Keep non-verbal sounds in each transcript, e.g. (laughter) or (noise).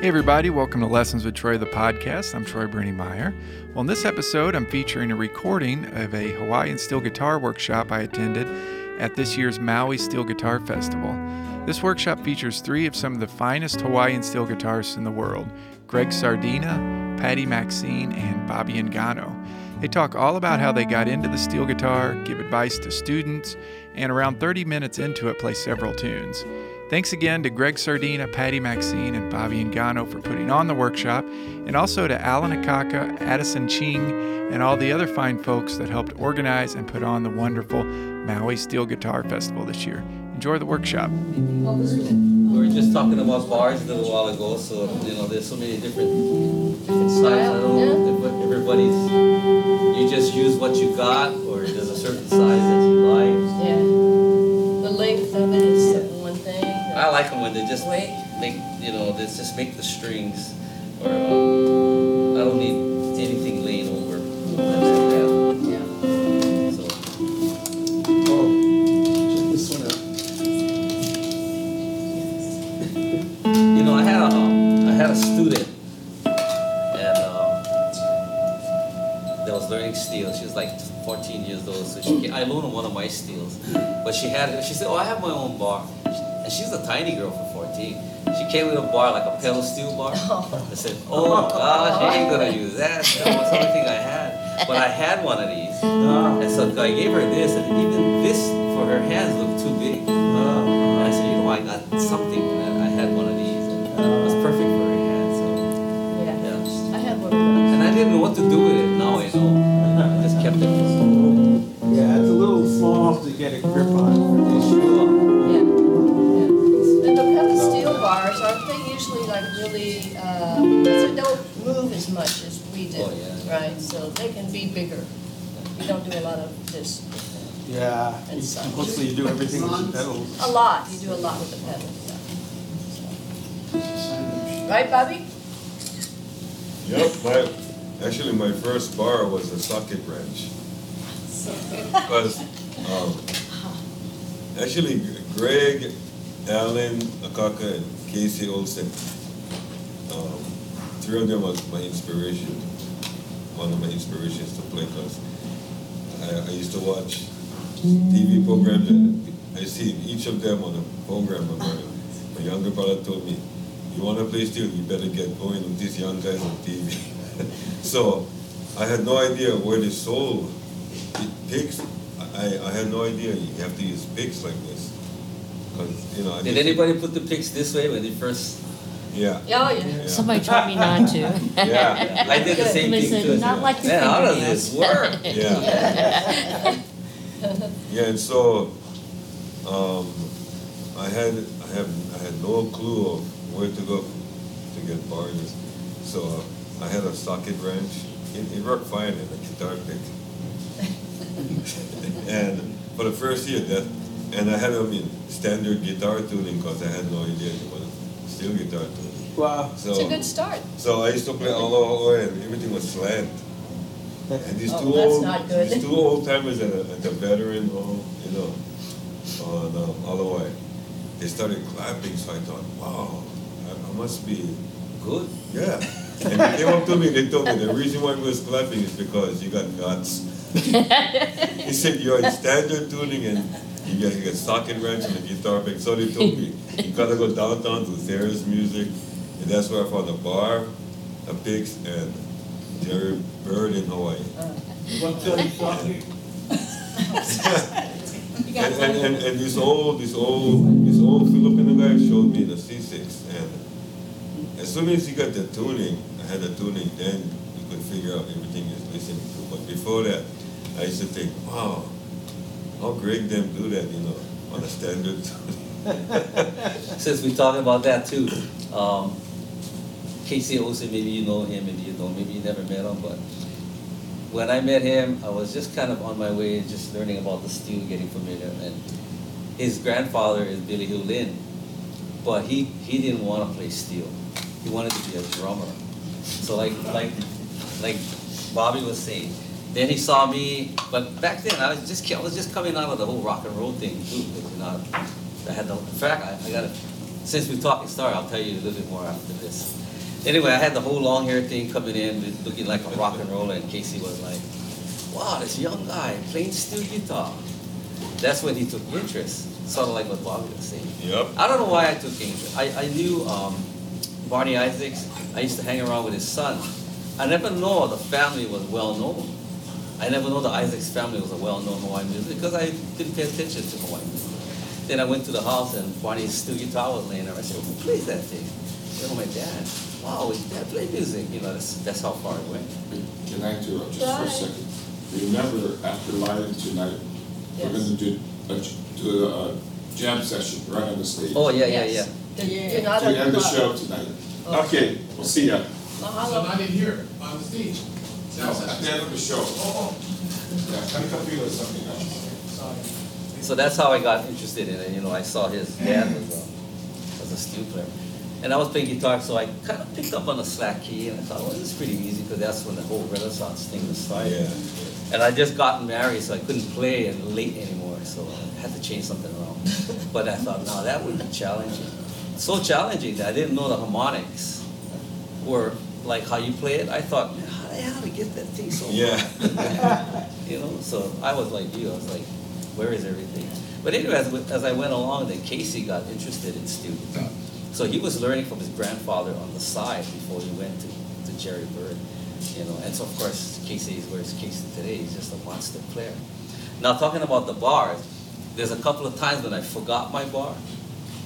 Hey, everybody, welcome to Lessons with Troy, the podcast. I'm Troy Brenningmeyer. Well, in this episode, I'm featuring a recording of a Hawaiian steel guitar workshop I attended at this year's Maui Steel Guitar Festival. This workshop features three of some of the finest Hawaiian steel guitarists in the world Greg Sardinha, Patti Maxine, and Bobby Ingano. They talk all about how they got into the steel guitar, give advice to students, and around 30 minutes into it, play several tunes. Thanks again to Greg Sardinha, Patti Maxine, and Bobby Ingano for putting on the workshop, and also to Alan Akaka, Addison Ching, and all the other fine folks that helped organize and put on the wonderful Maui Steel Guitar Festival this year. Enjoy the workshop. We were just talking about bars a little while ago, so you know, there's so many different different styles. I don't know if everybody's. You just use what you got, or there's a certain size that you like. Yeah. The length of it is one thing. I like them when they just Wait. make you know, they just make the strings, or um, I don't need anything laid over. Yeah. So Oh, check this one out. (laughs) You know, I had a, um, I had a student, and um, that was learning steel. She was like 14 years old, so she I loaned her one of my steels, but she had she said, "Oh, I have my own bar," and she's a tiny girl for 14. She came with a bar like a pedal steel bar. (laughs) I said, "Oh gosh, you ain't gonna use that. That was the only thing I had." But I had one of these, Ah, and so I gave her this, and even this for her hands looked too big. ah, And I said, you know, I got something that I had one of these, and it was perfect for her hands. So, Yeah. yeah. I had one of those. And I didn't know what to do with it. Now I know. I just kept it. Yeah, it's a little small to get a grip on like really, uh, they don't move as much as we do, Oh, yeah. right? So they can be bigger. We don't do a lot of this. Yeah, And you- such. mostly you do everything with the pedals. A lot, you do a lot with the pedals. yeah. Right, Bobby? Yep, my, actually, my first bar was a socket wrench. Because, um, actually, Greg, Alan, Akaka, and Casey Olsen, um, three of them was my inspiration, one of my inspirations to play, because I, I used to watch TV programs, and I see each of them on a program, my, my younger brother told me, you wanna play steel, you better get going with these young guys on TV. (laughs) so I had no idea where they sold the picks. I, I had no idea you have to use picks like this. Cause, you know, I Did just- anybody put the picks this way when they first? Yeah. Oh, yeah. yeah. Somebody told me not to. Yeah. (laughs) I did the same Somebody thing said, too. not like your Man, how does this fingernails." work? (laughs) Yeah. Yeah, and so, um, I had, I have, I had no clue of where to go to get bars. So uh, I had a socket wrench. It, it worked fine in a guitar pick. and for the first year, that, and I had them in standard guitar tuning because I had no idea it was steel guitar tuning. Wow. So, It's a good start. so I used to play all over and everything was slant. And these Oh, two that's old, not good. these two old timers and a, and a veteran, you know, on um, Hawaii, they started clapping. So I thought, wow, I, I must be Good. yeah. And they came up to me. They told me the reason why we was clapping is because you got guts. (laughs) he said you're in standard tuning and you get, you get socket wrench and a guitar pick. So they told me you gotta go downtown to Harry's Music, and that's where I found a bar, a picks, and Jerry Byrd in Hawaii. What till socket? And, and, and, and this old, this old, this old Filipino guy showed me the C6, and as soon as he got the tuning, I had the tuning, then you could figure out everything he's listening to. But before that, I used to think, wow, how Greg them do that, you know, on a standard. (laughs) Since we talked about that too, um, Casey Olsen, maybe you know him, maybe you don't, maybe you never met him, but when I met him, I was just kind of on my way, just learning about the steel, getting familiar. And his grandfather is Billy Hew Len, but he, he didn't want to play steel. He wanted to be a drummer. So like like like Bobby was saying, then he saw me. But back then, I was just I was just coming out of the whole rock and roll thing too. You know, I had the in fact I, I got to since we talking star, I'll tell you a little bit more after this. Anyway, I had the whole long hair thing coming in, looking like a rock and roller, and Casey was like, wow, this young guy playing steel guitar. That's when he took interest, sort of like what Bobby was saying. Yep. I don't know why I took interest. I, I knew um, Barney Isaacs. I used to hang around with his son. I never know the family was well known. I never know the Isaacs family was a well known Hawaiian music because I didn't pay attention to Hawaiian music. Then I went to the house and Barney's steel guitar was laying there. I said, Who plays that thing? I said, Oh, my dad. Wow, his dad played music. You know, that's, that's how far it went. Can I interrupt just for a second? Remember, after Lion tonight, we're gonna do a, j- do a jam session right on the stage. Oh, yeah, yeah, yeah. Yes. You're- You're not To end the show tonight. Oh. Okay, we'll see ya. So Mahalo. not in here, on the stage. No, at the end of the show. Oh, Yeah, come computer or something. So that's how I got interested in it. You know, I saw his dad was a, was a steel player. And I was playing guitar, so I kind of picked up on the slack key, and I thought, well, this is pretty easy, because that's when the whole Renaissance thing was started. And I just gotten married, so I couldn't play and late anymore, so I had to change something around. (laughs) But I thought, no, that would be challenging. So challenging that I didn't know the harmonics were like how you play it. I thought, man, how the hell do we get that thing so Yeah. (laughs) you know, so I was like you, I was like, where is everything? But anyway, as, as I went along, then Casey got interested in steel guitar. So he was learning from his grandfather on the side before he went to, to Jerry Byrd, you know. And so of course, Casey is where's Casey today? He's just a monster player. Now talking about the bars, there's a couple of times when I forgot my bar.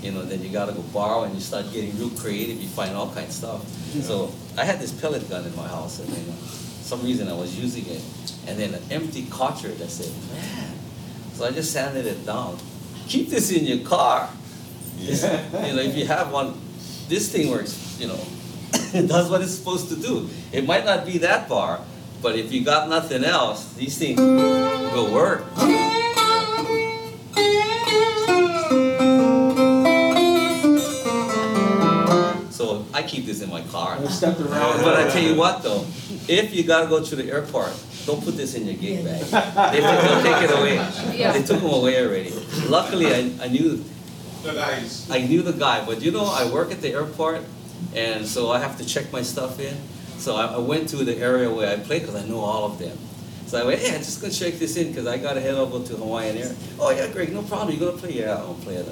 You know, then you gotta go borrow and you start getting real creative, you find all kinds of stuff. So I had this pellet gun in my house and then some reason I was using it. And then an empty cartridge, I said, man. So I just sanded it down. Keep this in your car. Yeah. You know, if you have one, this thing works, you know, (coughs) it does what it's supposed to do. It might not be that far, but if you got nothing else, these things will work. So I keep this in my car. I stepped around. But I tell you what though, if you gotta go to the airport, don't put this in your gig bag. They took, they'll take it away. Yeah. They took them away already. Luckily, I, I knew, The guys. I knew the guy, but you know, I work at the airport, and so I have to check my stuff in. So I, I went to the area where I play, because I know all of them. So I went, hey, I'm just gonna check this in, because I gotta head over to Hawaiian Air. Oh yeah, Greg, no problem, you gonna play? Yeah, I'll play it.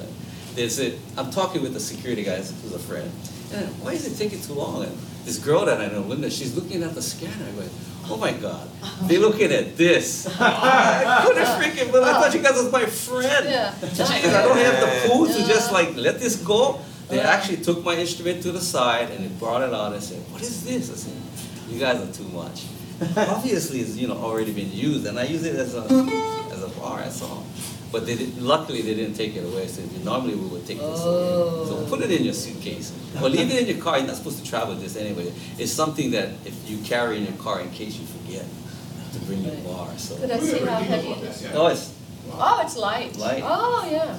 They said, I'm talking with the security guy, who's a friend. And why is it taking too long? And this girl that I know, Linda, she's looking at the scanner. I go, oh my God, they're looking at this. (laughs) I couldn't freaking, but I thought you guys was my friend. Yeah. Jeez, I don't have the pull to just like let this go. They actually took my instrument to the side and they brought it out and said, "What is this?" I said, "You guys are too much." (laughs) Obviously, it's you know already been used, and I use it as a as a bar. That's all. But they did, luckily they didn't take it away. So normally we would take this away. So Oh. put it in your suitcase or leave it in your car. You're not supposed to travel with this anyway. It's something that if you carry in your car in case you forget to bring your bar. So. Could I see how heavy about it that, is? yeah. Oh, it's Oh, it's light. Light. Oh, yeah.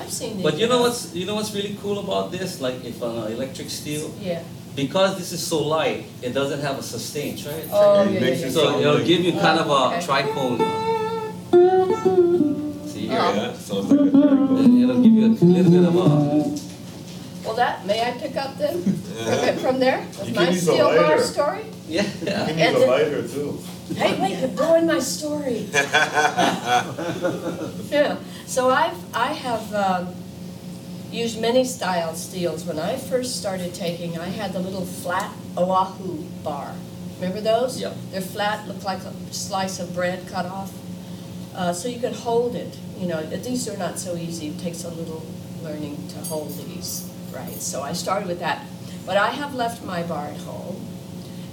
I've seen these. But you know what's you know what's really cool about this? Like if on an electric steel, Yeah. because this is so light, it doesn't have a sustain. Try it. Oh, It yeah, makes yeah, yeah. So it'll give you kind of a Okay. tricone. See here, Oh. Yeah, sounds like a triangle. it'll give you a little bit of a. Well, that, may I pick up then? Yeah. Okay, From there? With You my use a steel bar lighter. story? Yeah. You yeah. can And use a lighter too. Hey, wait, you're blowing my story. (laughs) Yeah, so I've, I have um, used many style steels. When I first started taking, I had the little flat Oahu bar. Remember those? Yep. They're flat, look like a slice of bread cut off. Uh, so you can hold it, you know, these are not so easy. It takes a little learning to hold these, right? So I started with that. But I have left my bar at home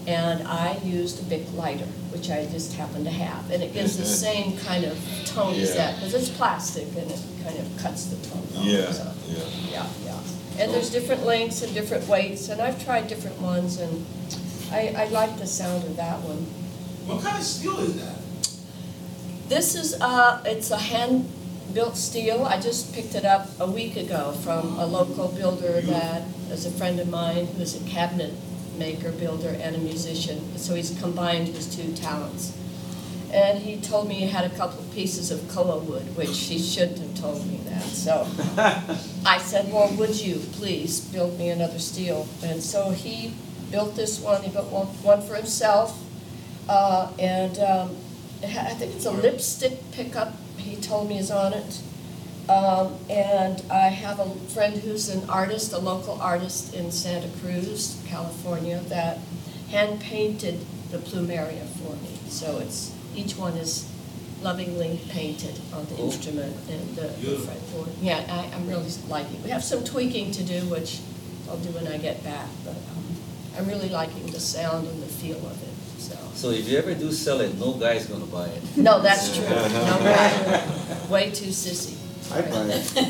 and I used a Bic lighter, which I just happen to have. And it gives the (laughs) same kind of tone as Yeah. that, because it's plastic and it kind of cuts the tone off. Yeah, so, yeah. Yeah, yeah. And there's different lengths and different weights, and I've tried different ones, and I, I like the sound of that one. What kind of steel is that? This is, uh, it's a hand-built steel. I just picked it up a week ago from a local builder that is a friend of mine who's a cabinet maker, builder, and a musician. So he's combined his two talents. And he told me he had a couple of pieces of koa wood, which he shouldn't have told me that. So (laughs) I said, well, would you please build me another steel? And so he built this one, he built one, one for himself. Uh, and, um, it ha- I think it's a lipstick pickup, he told me is on it. Um, and I have a friend who's an artist, a local artist in Santa Cruz, California, that hand painted the plumeria for me. So it's, each one is lovingly painted on the instrument and the the Beautiful. fretboard. Yeah, I, I'm really liking, we have some tweaking to do, which I'll do when I get back, but, um, I'm really liking the sound and the feel of it, so. So if you ever do sell it, no guy's gonna buy it. No, that's true, no, (laughs) right. way too sissy. I'd buy it. (laughs)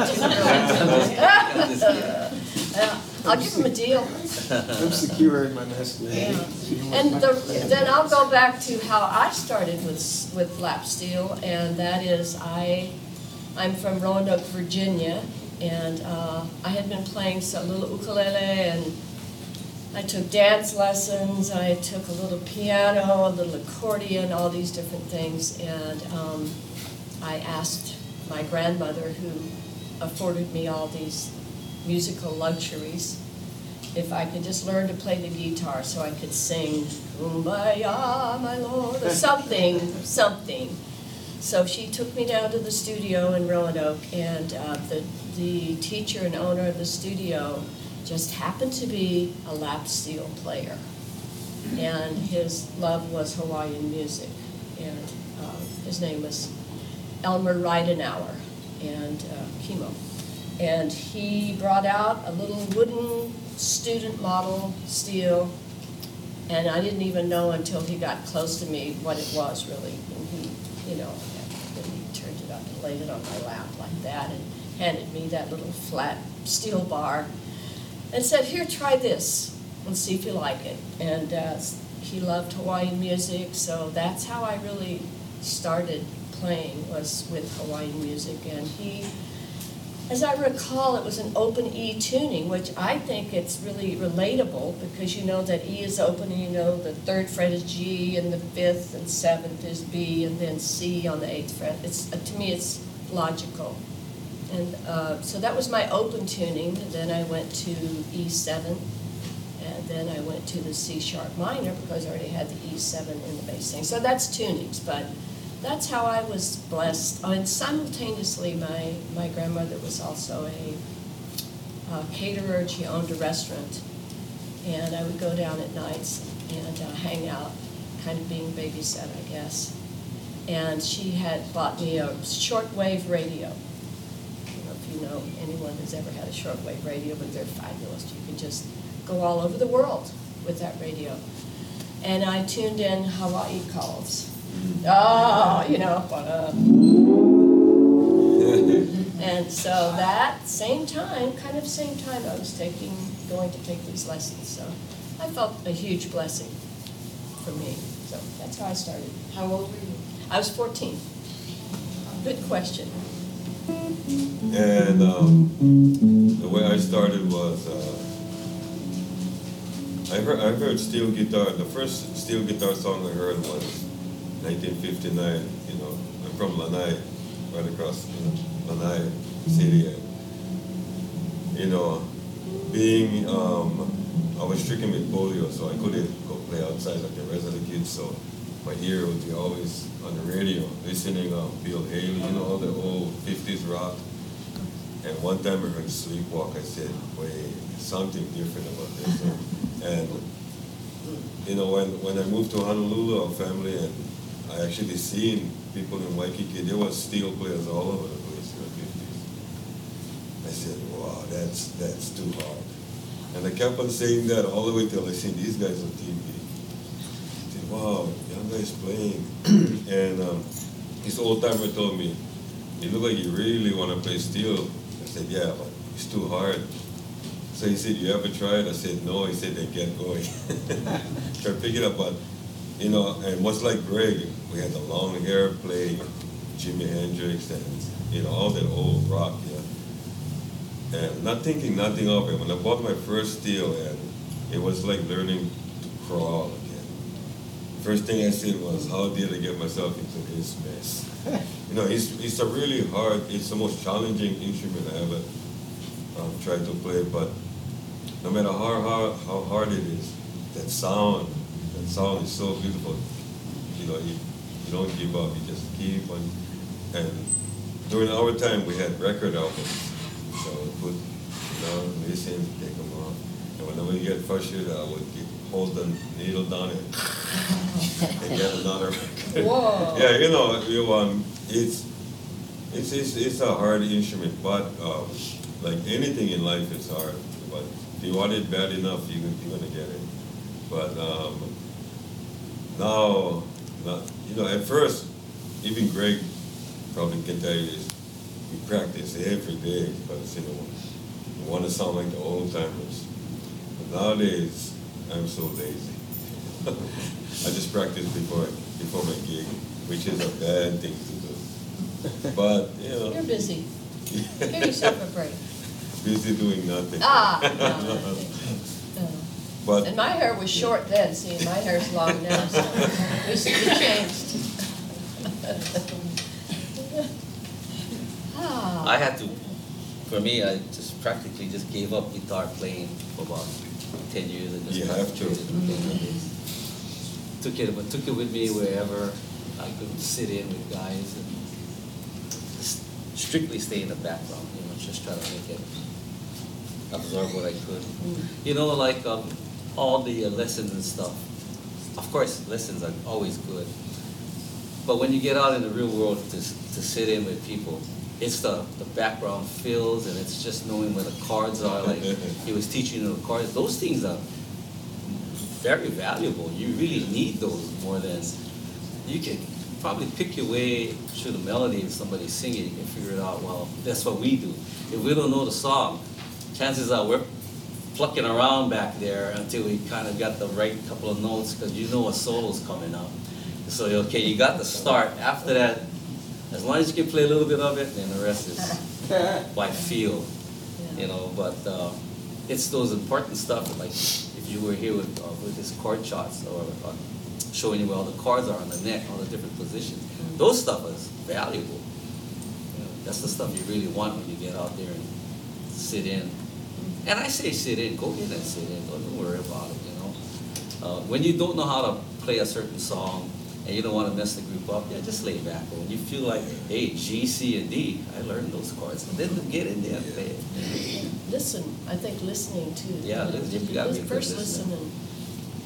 (laughs) I'm just kidding. Yeah, I'll give him a deal. I'm secure in my nest, man. Yeah. And the, then I'll go back to how I started with, s- with lap steel, and that is I, I'm from Roanoke, Virginia, and uh, I had been playing some little ukulele, and I took dance lessons, I took a little piano, a little accordion, all these different things, and um, I asked my grandmother, who afforded me all these musical luxuries, if I could just learn to play the guitar so I could sing Kumbaya, my lord, or something, (laughs) something. So she took me down to the studio in Roanoke, and uh, the, the teacher and owner of the studio just happened to be a lap steel player. And his love was Hawaiian music. And uh, his name was Elmer Reidenauer and uh, Chemo. And he brought out a little wooden student model steel, and I didn't even know until he got close to me what it was really. And he, you know, turned it up and laid it on my lap like that and handed me that little flat steel bar and said, here, try this and see if you like it. And uh, he loved Hawaiian music, so that's how I really started playing was with Hawaiian music. And he, as I recall, it was an open E tuning, which I think it's really relatable because you know that E is open and you know the third fret is G and the fifth and seventh is B and then C on the eighth fret. It's, to me, it's logical. And uh, so that was my open tuning. Then I went to E7, and then I went to the C sharp minor because I already had the E7 in the bass thing. So that's tunings, but that's how I was blessed. Oh, and simultaneously, my, my grandmother was also a uh, caterer. She owned a restaurant, and I would go down at nights and uh, hang out, kind of being babysat, I guess. And she had bought me a shortwave radio. I don't know if you know anyone who's ever had a shortwave radio, but they're fabulous. You can just go all over the world with that radio. And I tuned in Hawaii calls. Oh, you know. (laughs) And so that same time, kind of same time, I was taking, going to take these lessons. So I felt a huge blessing for me. So that's how I started. How old were you? I was 14. Good question. And um, the way I started was uh, I heard I heard steel guitar. The first steel guitar song I heard was 1959. You know, I'm from Lanai, right across you know, Lanai City. You know, being um, I was stricken with polio, so I couldn't go play outside like the rest of the kids. So my ear would be always on the radio, listening um, Bill Haley, you know, all the old 50s rock. And one time I heard Sleepwalk, I said, wait, something different about this. (laughs) and, you know, when, when I moved to Honolulu, our family, and I actually seen people in Waikiki, there was steel players all over the place in the 50s. I said, wow, that's, that's too hard. And I kept on saying that all the way till I seen these guys on TV. Wow, young guys playing. (clears throat) and um, this old timer told me, you look like you really want to play steel. I said, yeah, but it's too hard. So he said, you ever tried? I said, no. He said, then get going. (laughs) Try to pick it up, but, you know, and much like Greg, we had the long hair play Jimi Hendrix and, you know, all that old rock, yeah. And not thinking nothing of it. When I bought my first steel, and it was like learning to crawl. First thing I said was, how did I get myself into this mess? (laughs) You know, it's, it's a really hard, it's the most challenging instrument I ever um, tried to play, but no matter how hard, how hard it is, that sound, that sound is so beautiful. You know, you, you don't give up, you just keep on. And during our time, we had record albums. So we put, you know, listen, take them off. And whenever you get frustrated, I would get, hold the needle down and, (laughs) and get another record. Whoa. Yeah, you know, you, um, it's, it's, it's, it's a hard instrument, but um, like anything in life is hard. But if you want it bad enough, you, you're gonna get it. But um, now, not, you know, at first, even Greg probably can tell you this. We practice every day because you know we want to sound like the old timers. But nowadays, I'm so lazy. (laughs) I just practice before before my gig, which is a bad thing to do. But you know. You're busy. (laughs) Give yourself a break. Busy doing nothing. Ah, no, (laughs) nothing. But And my hair was short then, see, my hair's long now, so we we changed. Ah. I had to, for me, I just practically just gave up guitar playing for about ten years and just You have to. concentrated on playing. Took it, but took it with me wherever I could sit in with guys and just strictly stay in the background, you know, just try to make it absorb what I could. You know, like um, all the uh, lessons and stuff. Of course, lessons are always good, but when you get out in the real world to, s- to sit in with people, it's the, the background fills and it's just knowing where the cards are. Like (laughs) he was teaching you the cards. Those things are very valuable. You really need those more than you can probably pick your way through the melody of somebody singing. You can figure it out. Well, that's what we do. If we don't know the song, chances are we're plucking around back there until we kind of got the right couple of notes because you know a solo's coming up. So okay, you got the start. After that, as long as you can play a little bit of it, then the rest is (laughs) by feel, you know. But uh, it's those important stuff. Like if you were here with uh, with this chord charts or uh, showing you where all the chords are on the neck, all the different positions. Those stuff is valuable. You know, that's the stuff you really want when you get out there and sit in. And I say sit in, go in and sit in. Don't worry about it. You know, uh, when you don't know how to play a certain song and you don't want to mess the group up, yeah, just lay back. When you feel like, hey, G, C, and D, I learned those chords. And then get in there and play it. Listen, I think listening too. Yeah, you know, listen, you gotta be First listen and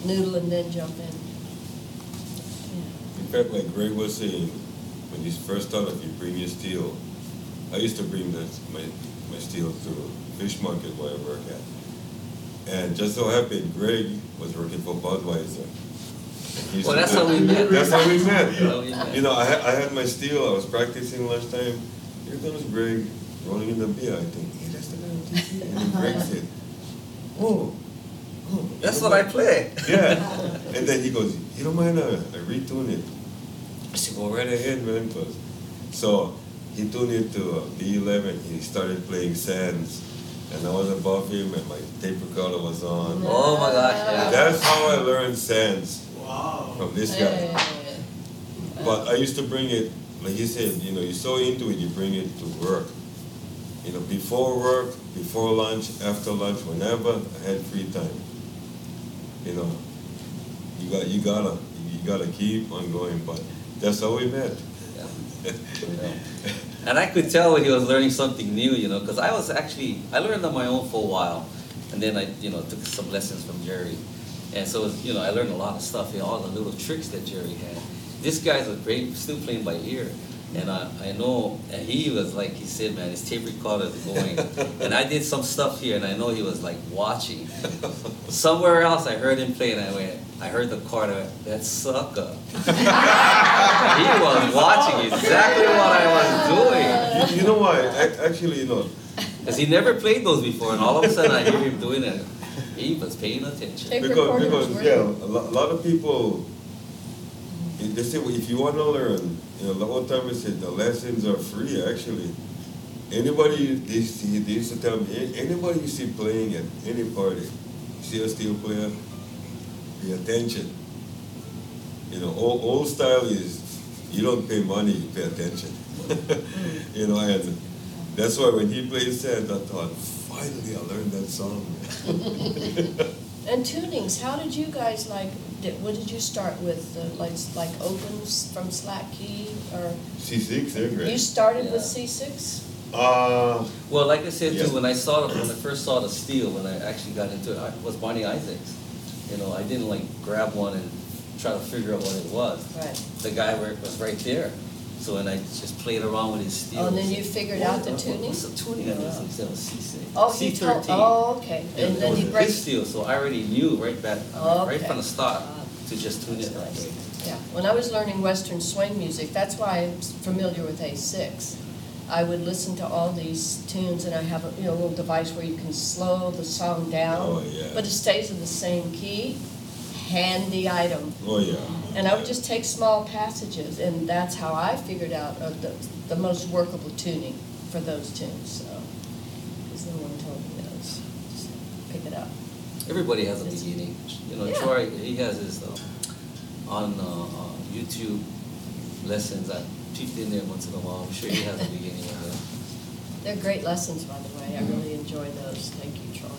noodle and then jump in. In fact, like Greg was saying, when you first started, you bring your steel. I used to bring this, my, my steel to fish market where I work at. And just so happened, Greg was working for Budweiser. Well, that's how we met. That's how we met. That's how we met. You know, I had, I had my steel, I was practicing last lunchtime. Here comes Greg rolling in the beer. I think, hey, that's the guy. And then Greg said, oh, oh. That's what I play. Yeah. (laughs) And then he goes, you don't mind, uh, I retune it. I said, go right ahead, man. 'cause- So he tuned it to uh, B11. He started playing Sands. And I was above him and my tape recorder was on. Oh my gosh, yeah. That's how I learned Sands Wow. from this Yeah. guy. But I used to bring it, like he said, you know, you're so into it, you bring it to work. You know, before work, before lunch, after lunch, whenever I had free time. You know, you got, you gotta, you gotta keep on going, but that's how we met. (laughs) And I could tell when he was learning something new, you know, because I was actually, I learned on my own for a while. And then I, you know, took some lessons from Jerry. And so, you know, I learned a lot of stuff, you know, all the little tricks that Jerry had. This guy's a great, still playing by ear. And I, I know, and he was like, he said, man, his tape recorder is going. (laughs) and I did some stuff here, and I know he was like watching. Somewhere else, I heard him play, and I went, I heard the chord, I went, that sucker. (laughs) he was watching exactly what I was doing. You, you know why? Ac- Actually, you know, Because he never played those before, and all of a sudden I hear him doing it. He was paying attention. Tape because, recorder because yeah, working. a lot, a lot of people, they say, well, if you want to learn, you know, the old timers said the lessons are free, actually. Anybody, they, see, they used to tell me, anybody you see playing at any party, you see a steel player, pay attention. You know, old, old style is, you don't pay money, you pay attention. (laughs) you know, and that's why when he plays Sand, I thought, finally I learned that song. (laughs) And tunings, how did you guys like, did, what did you start with, uh, like, like opens from slack key, or? C6, they're great. You great. started with Yeah. C six? Uh, Well, like I said Yeah. too, when I saw, when I first saw the steel, when I actually got into it, I was Barney Isaacs. You know, I didn't like grab one and try to figure out what it was. Right. The guy were- was right there. So and I just played around with his steel. Oh, and then you figured out the What- tuning? What's the tuning on this? He said it was C6. Oh, he told, C13. oh, okay, and then you break. His steel, so I already knew right back, right Okay. from the start to just tune it that Nice. way. Yeah, when I was learning Western swing music, that's why I'm familiar with A6. I would listen to all these tunes and I have a, you know, little device where you can slow the song down. Oh, yeah. But it stays in the same key. Handy item. oh, yeah. And I would just take small passages and that's how I figured out uh, the, the most workable tuning for those tunes, so. Because no one told me those. Just pick it up. Everybody has a It's- beginning. You know, Yeah. Troy, he has his, uh, on, uh, uh, YouTube lessons, I peeked in there once in a while, I'm sure he has a beginning of that. They're great lessons, by the way. I really enjoy those. Thank you, Troy.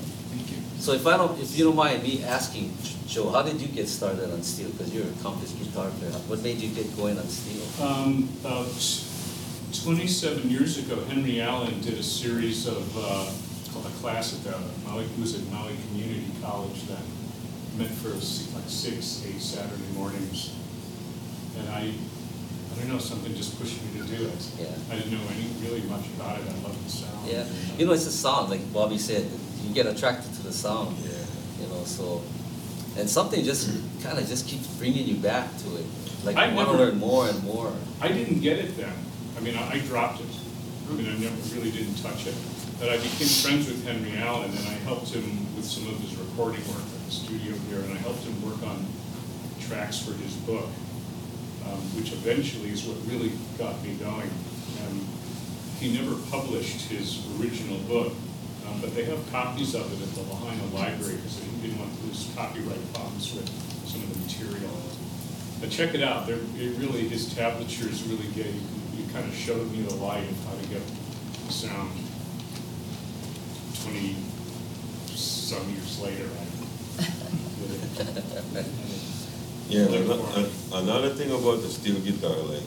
So if I don't, if you don't mind me asking, Joe, how did you get started on steel? Because you're a accomplished guitar player. What made you get going on steel? Um, about twenty-seven years ago, Henry Allen did a series of, uh, called a class at the Maui, it was at Maui Community College then, meant for like six, eight Saturday mornings. And I, I don't know, something just pushed me to do it. Yeah. I didn't know any, really much about it, I loved the sound. Yeah, you know, it's a sound, like Bobby said, you get attracted to the sound. Yeah. You know, so, and something just kind of just keeps bringing you back to it. Like I you want to learn more and more. I didn't get it then. I mean, I I dropped it. I mean, I never really didn't touch it. But I became friends with Henry Allen, and I helped him with some of his recording work at the studio here, and I helped him work on tracks for his book, um, which eventually is what really got me going. And he never published his original book, um, but they have copies of it at the Lahaina Library, because he didn't want to lose copyright problems with some of the material. But check it out, there, it really, his tablatures really get, you, you kind of showed me the light of how to get the sound. Twenty-some years later, I. (laughs) Yeah, Look ano- for it. an- another thing about the steel guitar, like,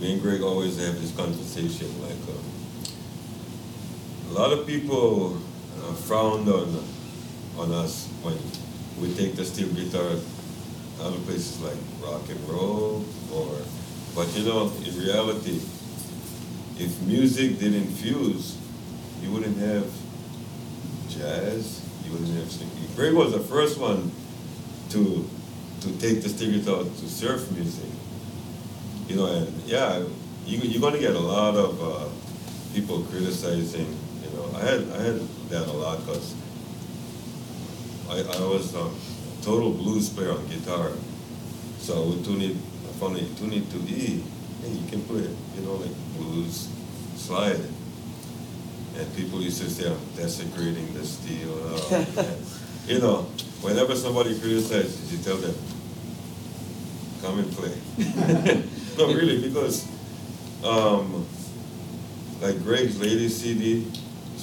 me and Greg always have this conversation, like, uh, a lot of people uh, frowned on, on us when we take the steel guitar other places like rock and roll or, but you know, in reality, if music didn't fuse, you wouldn't have jazz, you wouldn't have singing. Greg was the first one to to take the steel guitar to surf music. You know, and yeah, you, you're gonna get a lot of uh, people criticizing. You know, I had I had that a lot because I, I was a total blues player on guitar, so I would tune it. I found it tune it to E. Hey, you can play, you know, like blues slide. And people used to say I'm desecrating the steel. Oh, (laughs) you know, whenever somebody criticizes, you tell them, come and play. (laughs) (laughs) no, really, because um, like Greg's latest CD,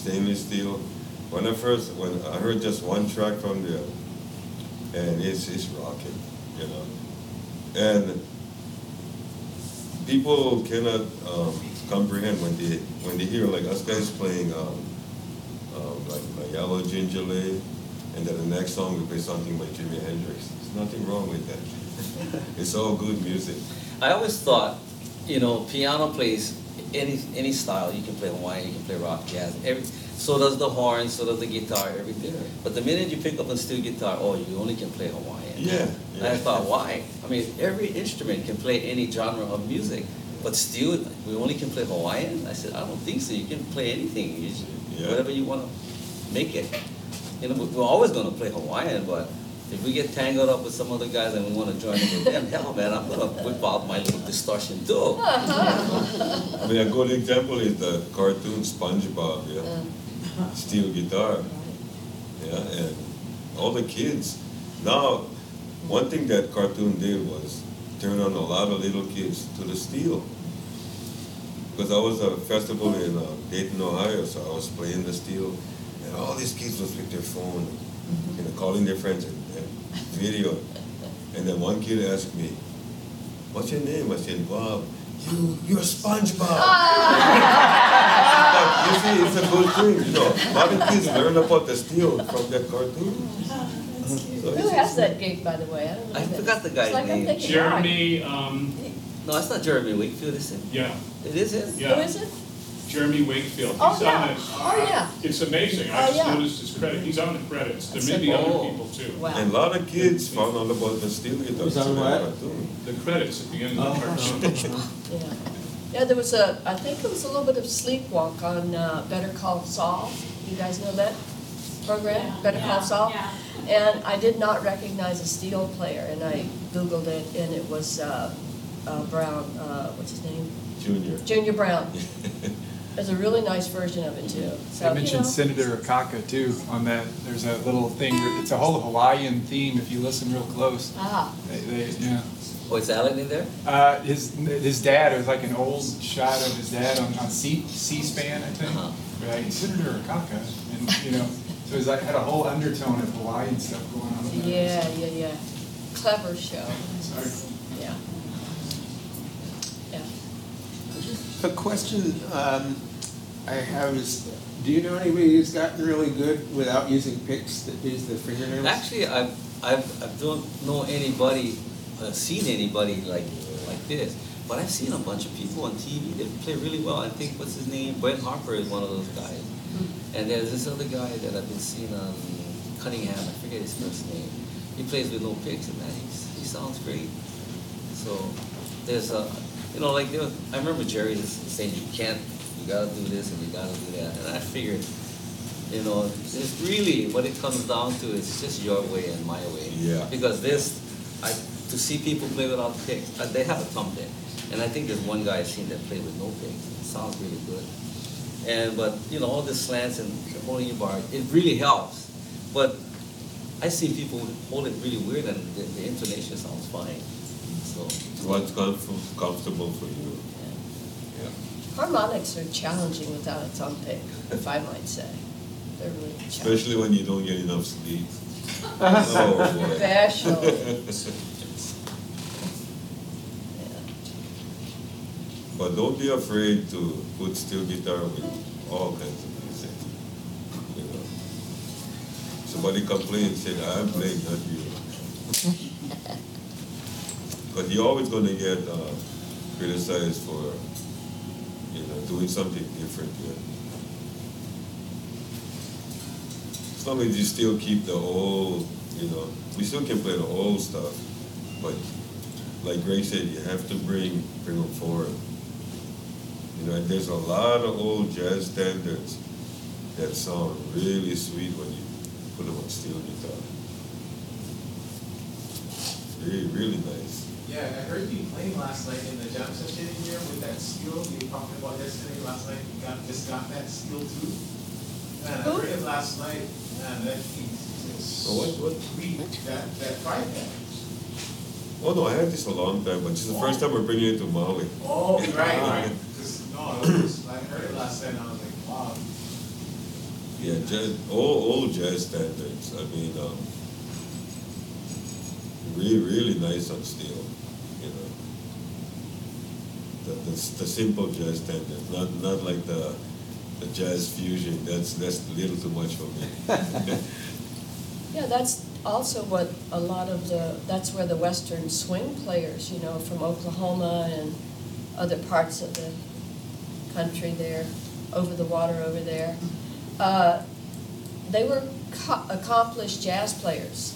Stainless Steel, when I first, when I heard just one track from there, and it's, it's rocking, you know. And people cannot um, comprehend when they, when they hear like us guys playing um, um, like, like Yellow Ginger Lei, and then the next song we play something by Jimi Hendrix. There's nothing wrong with that. (laughs) it's all good music. I always thought, you know, piano plays any any style. You can play Hawaiian, you can play rock, jazz, every. So does the horn, so does the guitar, everything. But the minute you pick up a steel guitar, oh, you only can play Hawaiian. Yeah, And I thought, why? I mean, every instrument can play any genre of music, but still, we only can play Hawaiian. I said, I don't think so. You can play anything, you just, Yeah. whatever you want to make it. You know, we're always going to play Hawaiian, but if we get tangled up with some other guys and we want to join in with them, hell, man, I'm going to whip out my little distortion too. I mean, a good example is the cartoon SpongeBob, yeah, steel guitar, yeah, and all the kids. Now, one thing that cartoon did was turn on a lot of little kids to the steel. because I was at a festival in uh, Dayton, Ohio, so I was playing the steel, and all these kids was with their phone, you know, calling their friends and, and video. And then one kid asked me, "What's your name?" I said, "Bob." You, you're SpongeBob. (laughs) but you see, it's a good thing, you know. A lot of kids learn about the steel from that cartoon. So Who it's- has that gig, by the way? I don't know. I that. forgot the It's guy's like I'm name. thinking, Jeremy, um, No, it's not Jeremy Wakefield, is it? yeah, It is him? Who yeah, is it? Jeremy Wakefield. Oh, on yeah. the- Oh, yeah. It's amazing, Oh, I just yeah. noticed his credit, he's on the credits, there may be other Oh. people too. Wow. And a lot of kids found out about the steel guitar. Who's on through what? that. The credits at the end of the cartoon. (laughs) Yeah. Yeah, there was a, I think it was a little bit of sleepwalk on uh, Better Call Saul. You guys know that program, Yeah. Better Call Saul? yeah. And I did not recognize a steel player, and I Googled it, and it was uh, uh, Brown, uh, what's his name? Junior. Junior Brown. (laughs) There's a really nice version of it too. So, I you mentioned know. Senator Akaka too on that. There's a little thing, it's a whole Hawaiian theme if you listen real close. Ah, They, they, yeah. Oh, is Alan in there? Uh, his, his dad, it was like an old shot of his dad on, on C, C-SPAN, I think. Uh-huh. Right, Senator Akaka, and, you know, so it was like, had a whole undertone of Hawaiian stuff going on. with that. yeah, yeah, yeah. Clever show. Sorry. Yeah. Yeah. A question um, I have is, do you know anybody who's gotten really good without using picks that use the fingernails? Actually, I've, I've, I don't know anybody, uh, seen anybody like, like this. But I've seen a bunch of people on TV that play really well. I think, what's his name? Brent Harper is one of those guys. And there's this other guy that I've been seeing on Cunningham, I forget his first name. He plays with no picks and man, he's, he sounds great. So there's a, you know, like there was, I remember Jerry was saying you can't, you gotta do this and you gotta do that. And I figured, you know, it's really what it comes down to is just your way and my way. Yeah. Because this, I, to see people play without picks, uh, they have a thumb pick. And I think there's one guy I've seen that play with no picks. It sounds really good. And but you know all the slants and holding your bar, it really helps. But I see people hold it really weird and the, the intonation sounds fine. So What's comfortable for you? yeah. Yeah. Harmonics are challenging without a pick, if I might say. They're really challenging. Especially when you don't get enough sleep. (laughs) Oh, boy. Especially. Yeah. But don't be afraid to put steel guitar with all kinds of music. You know. Somebody complained, said, I'm playing, not you. (laughs) But you're always gonna get uh, criticized for, doing something different. Yeah. As long as you still keep the old, you know, we still can play the old stuff, but like Greg said, you have to bring bring them forward. You know, and there's a lot of old jazz standards that sound really sweet when you put them on steel guitar. Really, really nice. Yeah, I heard you playing last night in the jam session here with that steel you talked about yesterday, last night, you got, just got that steel too. Man, I heard it last night, man, that piece is Oh, what- what? sweet, that, that tripod. Oh no, I had this a long time, but it's the first time we're bringing it to Maui. Oh, right, right, (laughs) 'Cause, no, it was, I heard it last night and I was like, wow. Yeah, jazz, old, old jazz standards. I mean, um, really, really nice on steel. You know, the, the, the simple jazz standards, not not like the the jazz fusion. That's that's a little too much for me. (laughs) Yeah, that's also what a lot of the, that's where the western swing players, you know, from Oklahoma and other parts of the country there, over the water over there, uh, they were co- accomplished jazz players.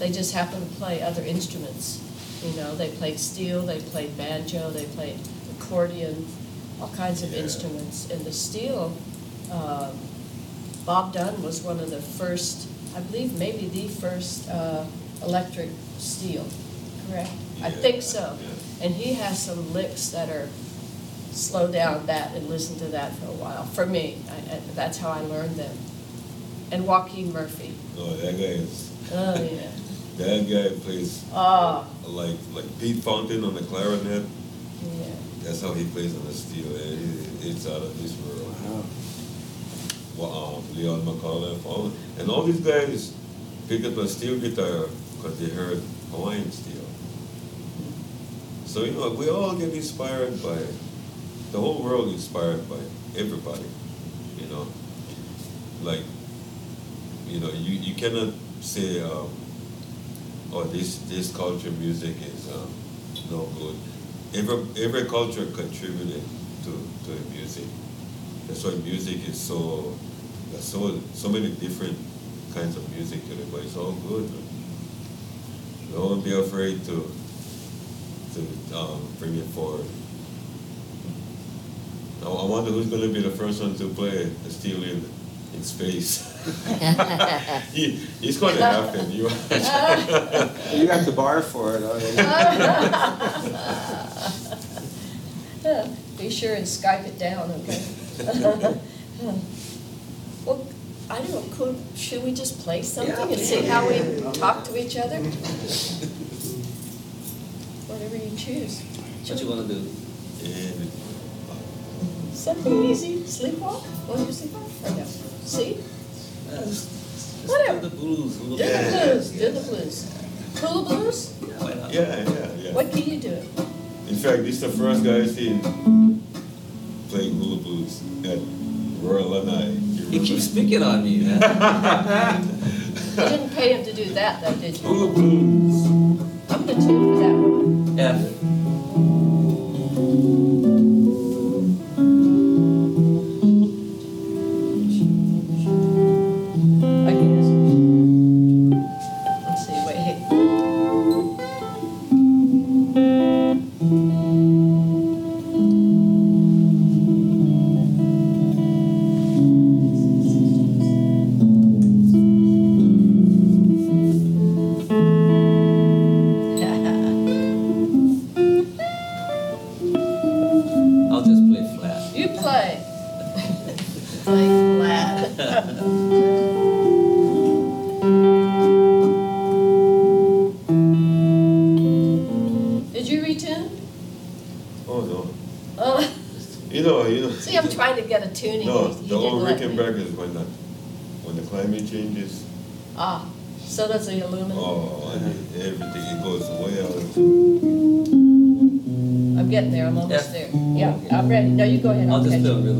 They just happened to play other instruments. You know, they played steel, they played banjo, they played accordion, all kinds of Yeah. instruments. And the steel, um, Bob Dunn was one of the first, I believe maybe the first uh, electric steel, correct? I think so. yeah. And he has some licks that are, slow down that and listen to that for a while. For me, I, I, that's how I learned them. And Joaquin Murphey. no, that guy is Oh, yeah. (laughs) that guy plays Oh, like like Pete Fountain on the clarinet. yeah. That's how he plays on the steel. It, it's out of this world. Wow. Well, um, Leon McAuliffe, all, and all these guys pick up a steel guitar because they heard Hawaiian steel. So you know, we all get inspired by it. the whole world inspired by everybody. You know, like you know, you, you cannot say, um, oh, this this culture music is um, no good. Every every culture contributed to to music. That's why music is so there's so so many different kinds of music to it, but it's all good. Don't be afraid to to um, bring it forward. I wonder who's going to be the first one to play the steel in in space. (laughs) he, it's going to happen. You. (laughs) You got the bar for it. Be sure and Skype it down, okay? (laughs) Well, I don't know, could, should we just play something and see how we talk to each other? Whatever you choose. What you wanna do? and, Something easy, sleepwalk, wanna do sleepwalk, or no? See? Uh, just- just Whatever. Do the blues. Do the Yeah. blues, do the blues. Hula blues? Yeah, why not? yeah, yeah, yeah. What can you do it? In fact, this is the first guy I seen playing hula blues at Royal Lanai. He keeps picking on me, man. You didn't pay him to do that, though, did you? hula blues. I'm the tune for that one. F. you go ahead, I'll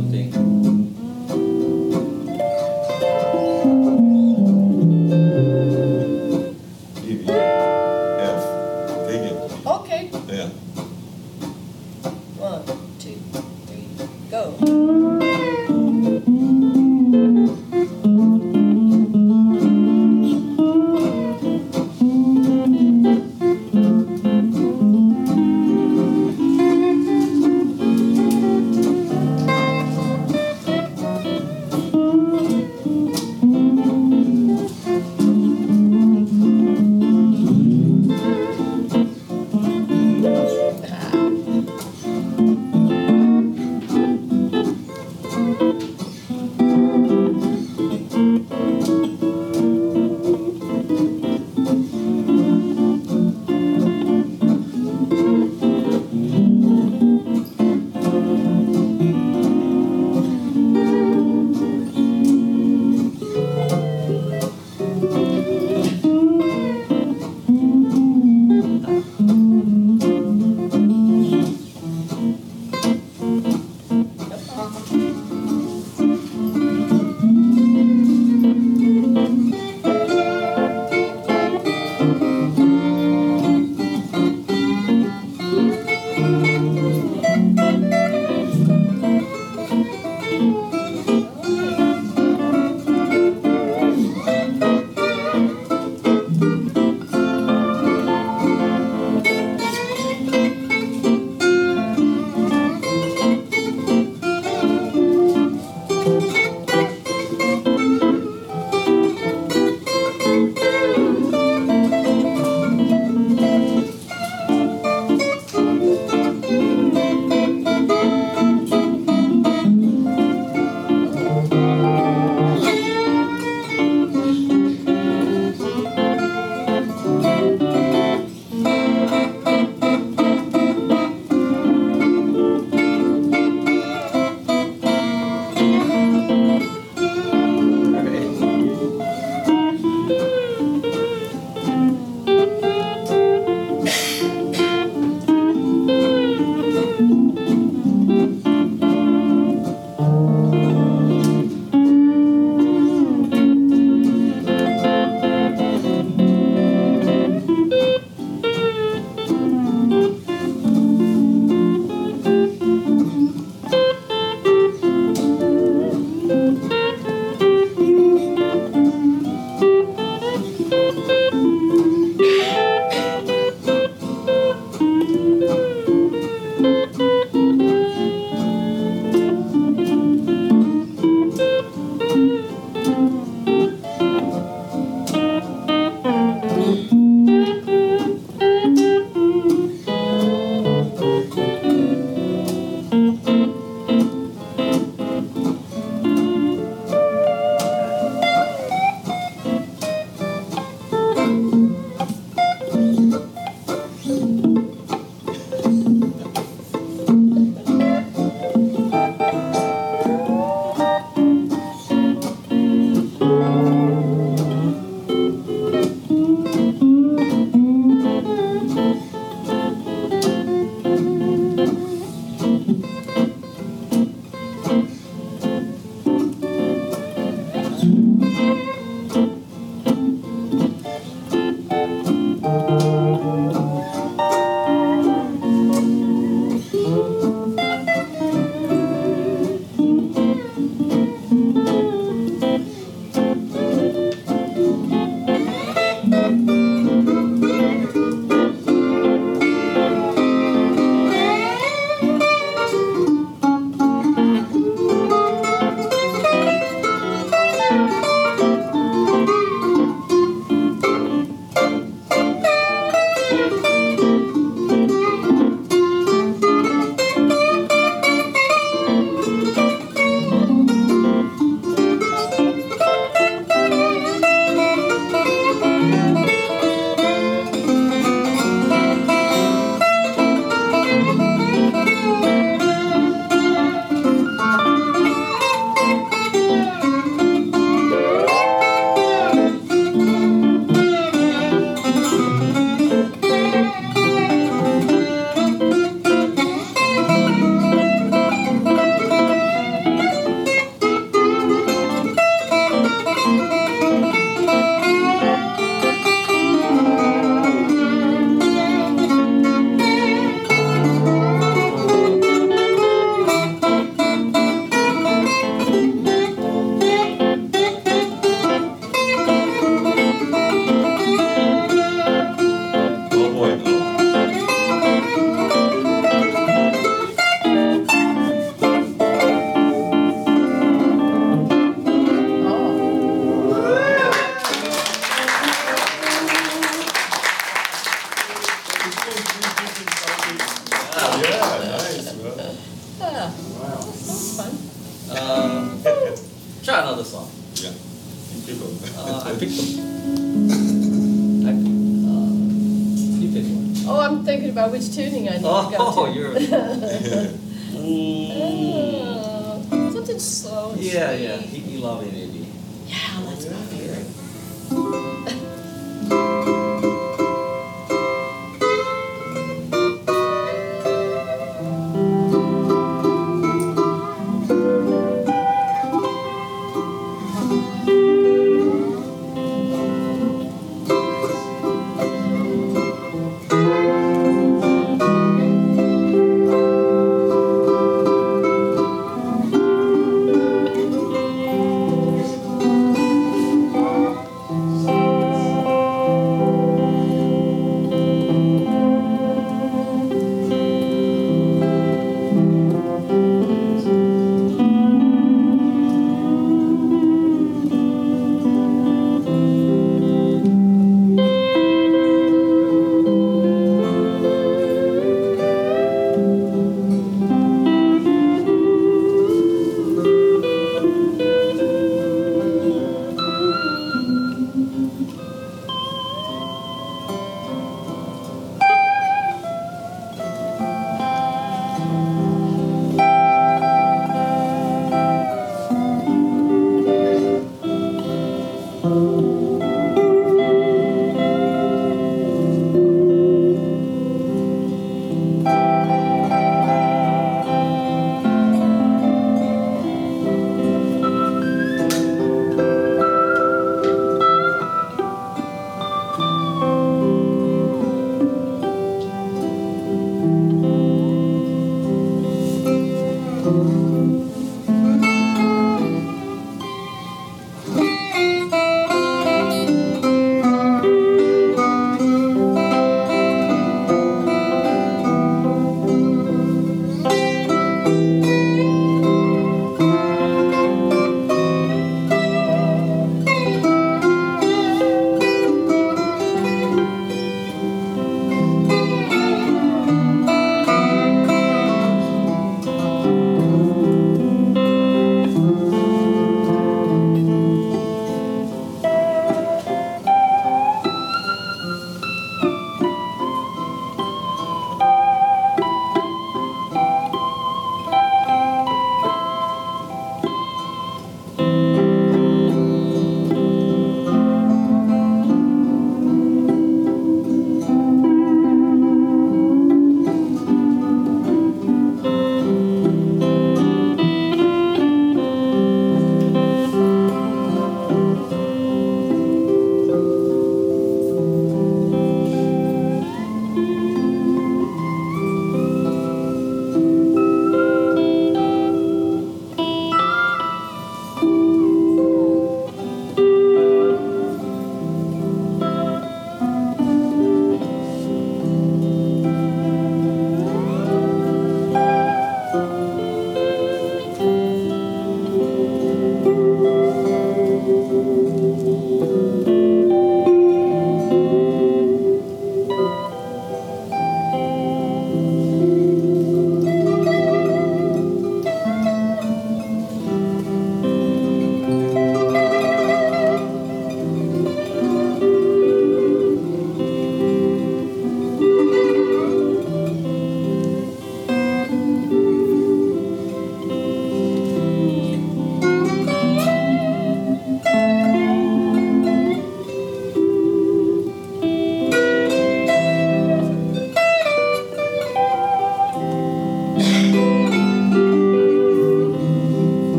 Oh.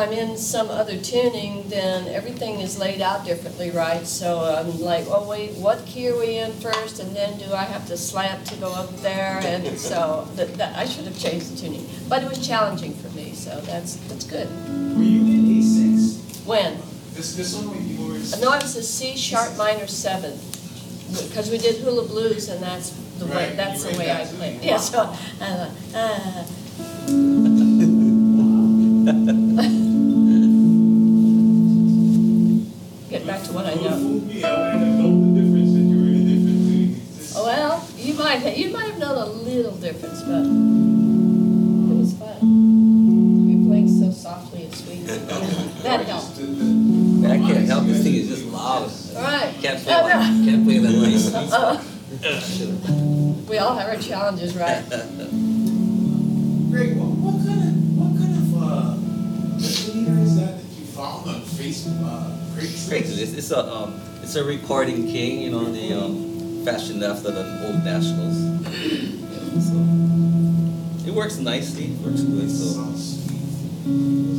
I'm in some other tuning, then everything is laid out differently, right? So I'm like, oh wait, what key are we in first, and then do I have to slant to go up there? And so, that, that, I should have changed the tuning, but it was challenging for me, so that's, that's good. Were you in A six? When? This, this one, when you were? No, it was a C sharp minor seven, because we did hula blues and that's the way, that's the way I that too. play. (laughs) Yeah, so, uh, uh. We all have our challenges, right? Greg, what, what kind of, what kind of, uh, leader is that that you found on Facebook, uh, Craigslist? Craigslist, it's a, um, it's a recording king, you know, the, um, fashioned after the old nationals. Yeah, so, It works nicely, it works good, so,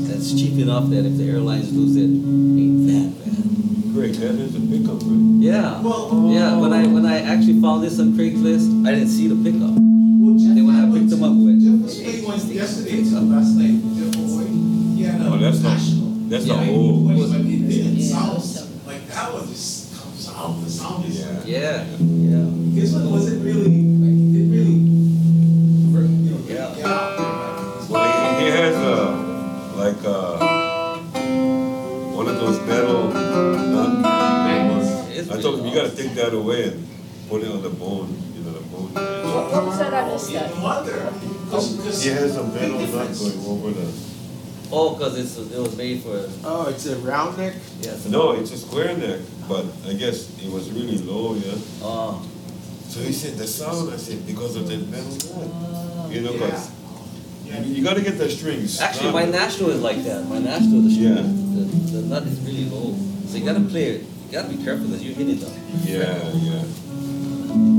that's cheap enough that if the airlines lose it, ain't that bad. Great, that is a pickup, right? Yeah, Well, yeah, when I, when I actually found this on Craigslist, I didn't see the pickup. well, Jeff. Then when I picked one them up too. with- Jeff was playing one yesterday, too, last night, Jeff Boy. He had a Oh, that's the- national. that's the Yeah, whole- When he went in, it Yeah, sounds, like that one just comes out, the sound is. Yeah. Yeah, yeah. His one wasn't really, you gotta loud. take that away and put it on the bone, you know, the bone. What what was that? I missed that. You wonder, cause, cause. He has a metal nut going over the, Oh, cause it's, it was made for, Oh, it's a round neck? yeah. it's a- no, it's a square neck, but I guess it was really low, yeah. Oh, So he said, the sound, I said, because of the metal nut. You know, Yeah. cause Yeah. you you gotta get the strings. actually, um, my snug. national is like that, my national, the, Yeah. the, the nut is really low, so you gotta play it, you gotta be careful as you hit it though. Yeah, yeah.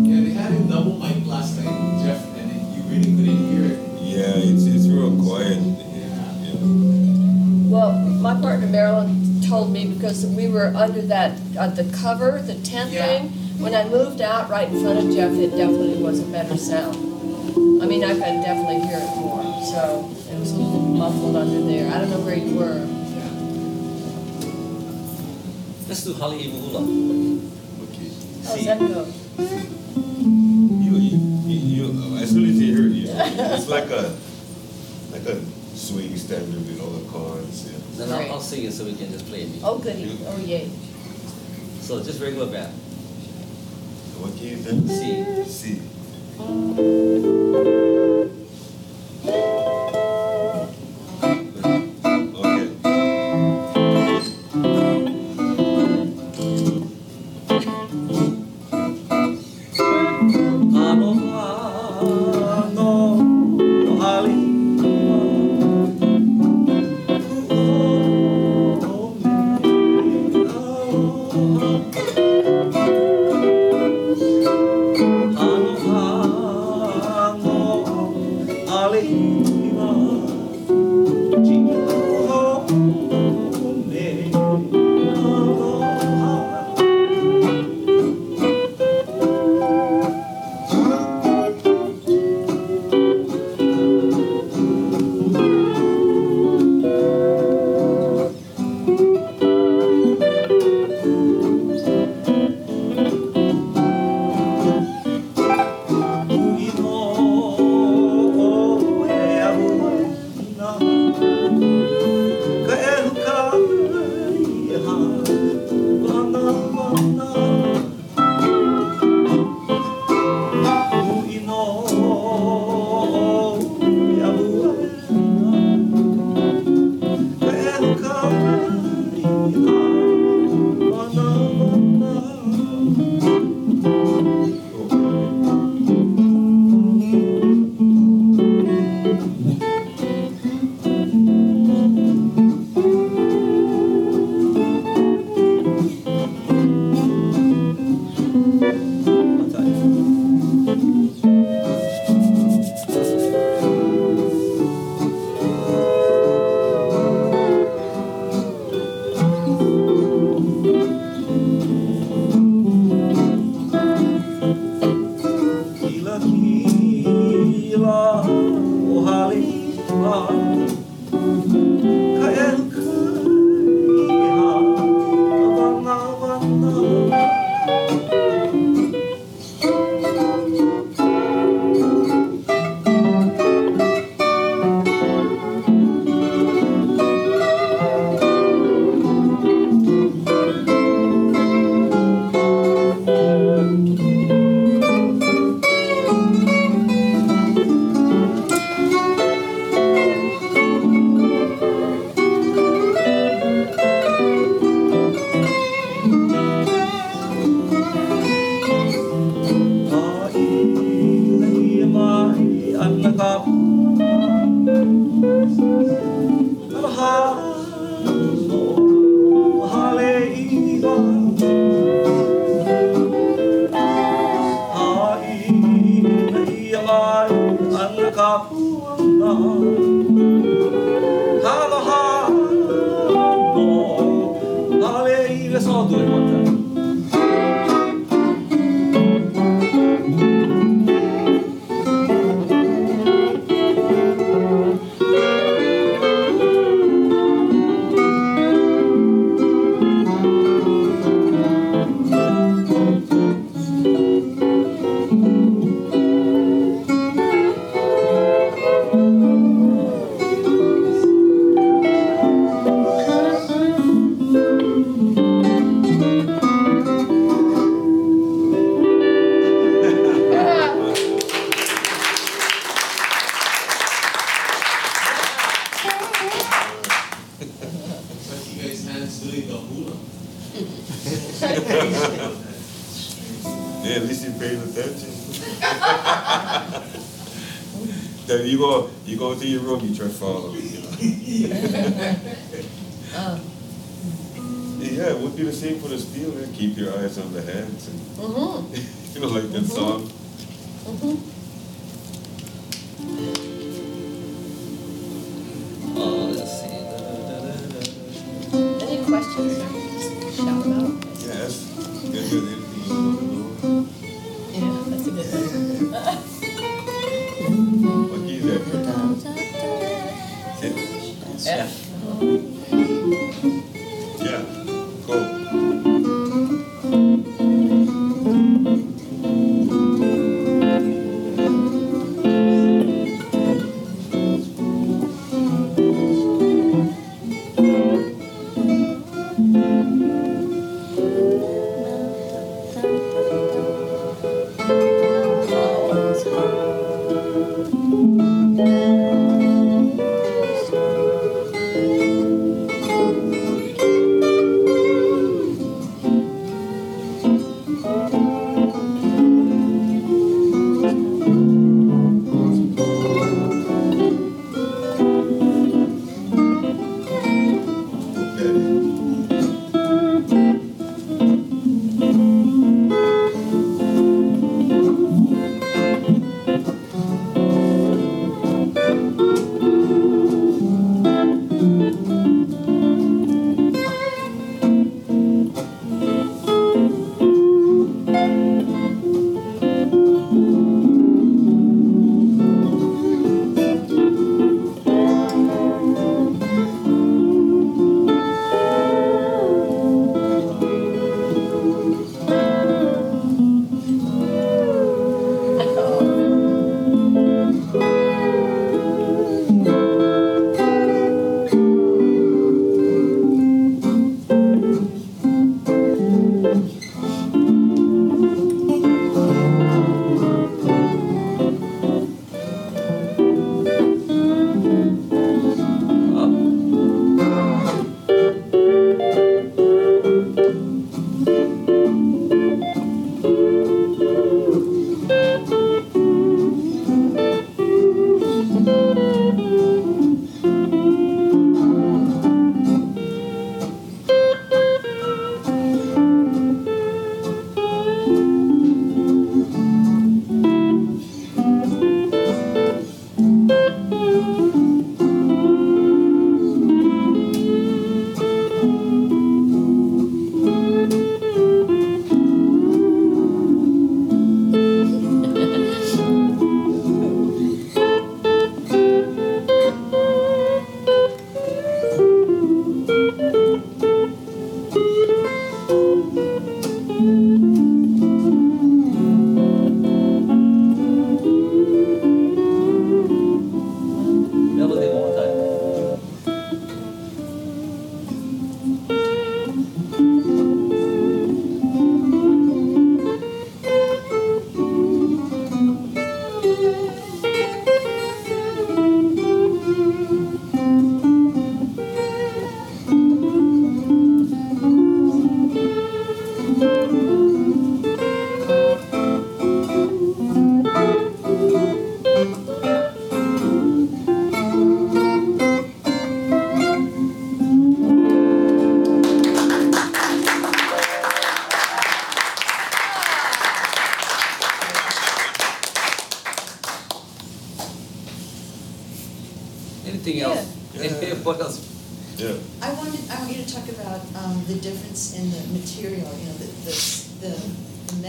Yeah, they had a double mic last night, Jeff, and then you really couldn't hear it. Yeah, it's, it's real quiet. Yeah. Yeah. Well, my partner Marilyn told me because we were under that, uh, the cover, the tent Yeah. thing. When I moved out right in front of Jeff, it definitely was a better sound. I mean, I could definitely hear it more, so it was a little muffled under there. I don't know where you were. Let's do Holly Hula. Okay. How's See, that go? you, you, you, you- as soon as you hear it, you, it's like a, like a swing standard with all the chords, yeah. Then I'll, I'll sing it so we can just play it. Oh goody, oh yay. So just regular band, What key is that? C. C. your room, you try to follow. You know? Uh, Yeah, it would be the same for the steel. Yeah? Keep your eyes on the hands, and mhm, (laughs) you know, like that Mhm. song.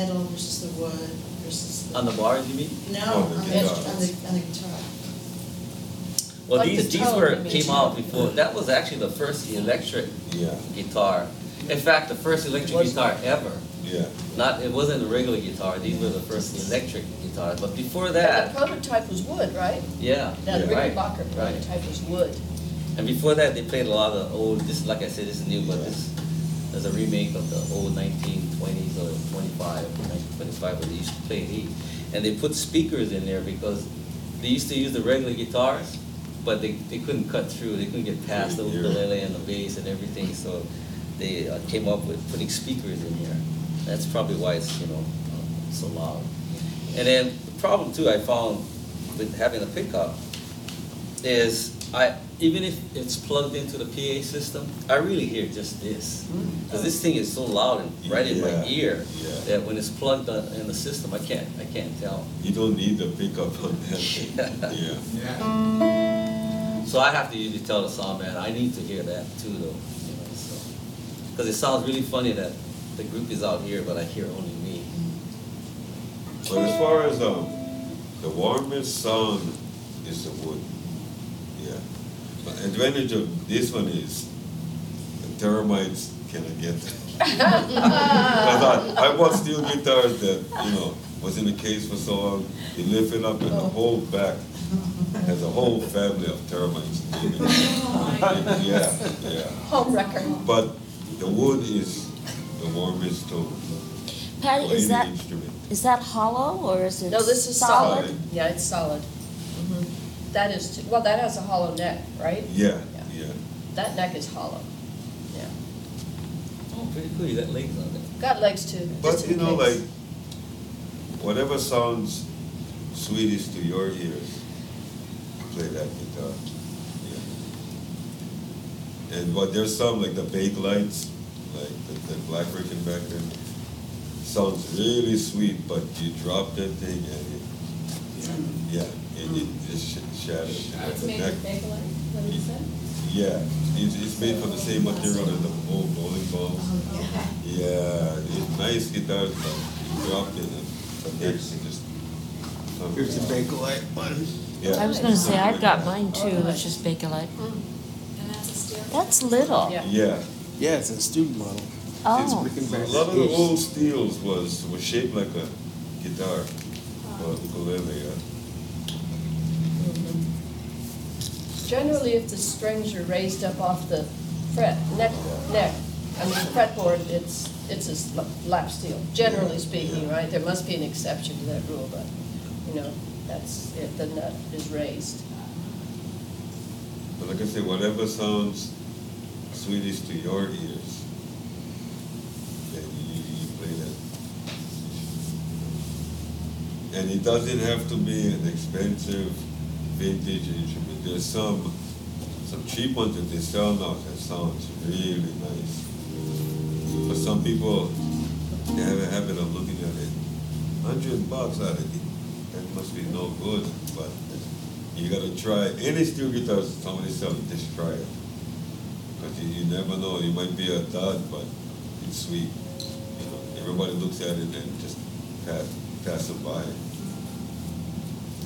Metal versus the wood versus the? On the bars, you mean? No, Oh, on the the, guitar. on the, on the guitar. Well, Like these, the these tone, were, you mean. came out before, that was actually the first electric Yeah, guitar. In fact, the first electric Was- guitar ever. yeah. Not, it wasn't a regular guitar, these were the first electric guitars, but before And the prototype was wood, right? yeah, That right, Rickenbacker right. prototype was wood. And before that, they played a lot of old, this, like I said, this is new, but this, there's a remake of the old nineteen twenties or 25, 1925, where they used to play heat. And they put speakers in there because they used to use the regular guitars, but they, they couldn't cut through, they couldn't get past the ukulele and the bass and everything, so they uh, came up with putting speakers in here. That's probably why it's, you know, uh, so loud. And then the problem too I found with having a pickup is I, even if it's plugged into the PA system, I really hear just this. Because this thing is so loud and right in my Yeah, ear yeah. that when it's plugged on- in the system, I can't, I can't tell. You don't need the pickup on that. (laughs) Yeah. Yeah. So I have to usually tell the sound man, I need to hear that too though, you know, so. Because it sounds really funny that the group is out here, but I hear only me. But as far as, um, the warmest sound is the wood. Yeah. But advantage of this one is the termites cannot get them. (laughs) Because I, I bought steel guitars that, you know, was in the case for so long, you lift it up and the whole back has a whole family of termites. (laughs) Yeah, yeah. Home record. But the wood is the warmest tone. Patti, is any that, instrument. is that hollow or is it No, this is solid. Solid. Yeah, it's solid. Mhm. That is, t- well, that has a hollow neck, right? Yeah, Yeah. yeah. That neck is hollow. Yeah. Oh, pretty cool, you got legs on it. Got legs too. just But in you know, case. like, whatever sounds sweetest to your ears, play that guitar. Yeah. And but there's some like the Bakelites, like the, the black Rickenbacker, sounds really sweet, but you drop that thing and it, yeah, and it just sh- shatters. It's made neck- of Bakelite, what did you say? Yeah, it's, it's made from the same material as the old bowling balls. Oh, yeah, it's nice guitars, but you drop it and the neck is just. Here's a out. Bakelite one. Yeah. I was gonna say, I've got mine too, oh, that's just Bakelite. Mm. And that's a steel? That's little. Yeah. Yeah, Yeah, it's a student model. Oh. It's a Rickenbacker. lot of the old steels was, was shaped like a guitar, or ukulele, yeah. Generally, if the strings are raised up off the fret, neck, neck, I mean fretboard, it's, it's a lap steel, generally speaking, right? There must be an exception to that rule, but, you know, that's, it, the nut is raised. But like I say, whatever sounds sweetest to your ears, then you play that. And it doesn't have to be an expensive vintage instrument. There's some, some cheap ones that they sell now that sounds really nice. But some people, they have a habit of looking at it, hundred bucks out of it, that must be no good, but you gotta try, any steel guitars somebody selling, just try it. Because you, you never know, it might be a dud, but it's sweet. You know, everybody looks at it and just pass, pass it by.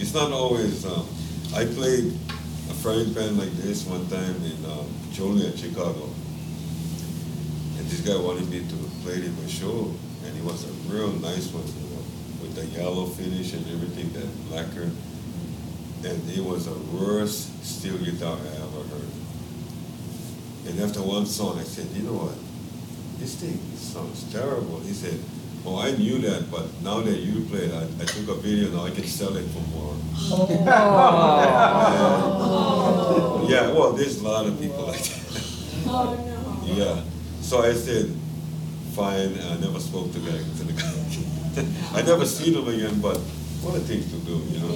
It's not always, um, I played a frying pan like this one time in, um, Joliet, Chicago. And this guy wanted me to play it in my show, and it was a real nice one, you know, with the yellow finish and everything, that lacquer. And it was the worst steel guitar I ever heard. And after one song, I said, you know what? This thing sounds terrible. He said, oh, I knew that, but now that you play it, I, I took a video, now I can sell it for more. Oh, Yeah, well, there's a lot of people like that. Oh, no. Yeah, so I said, fine, I never spoke to guy, to the guy. (laughs) I never seen him again, but what a thing to do, you know?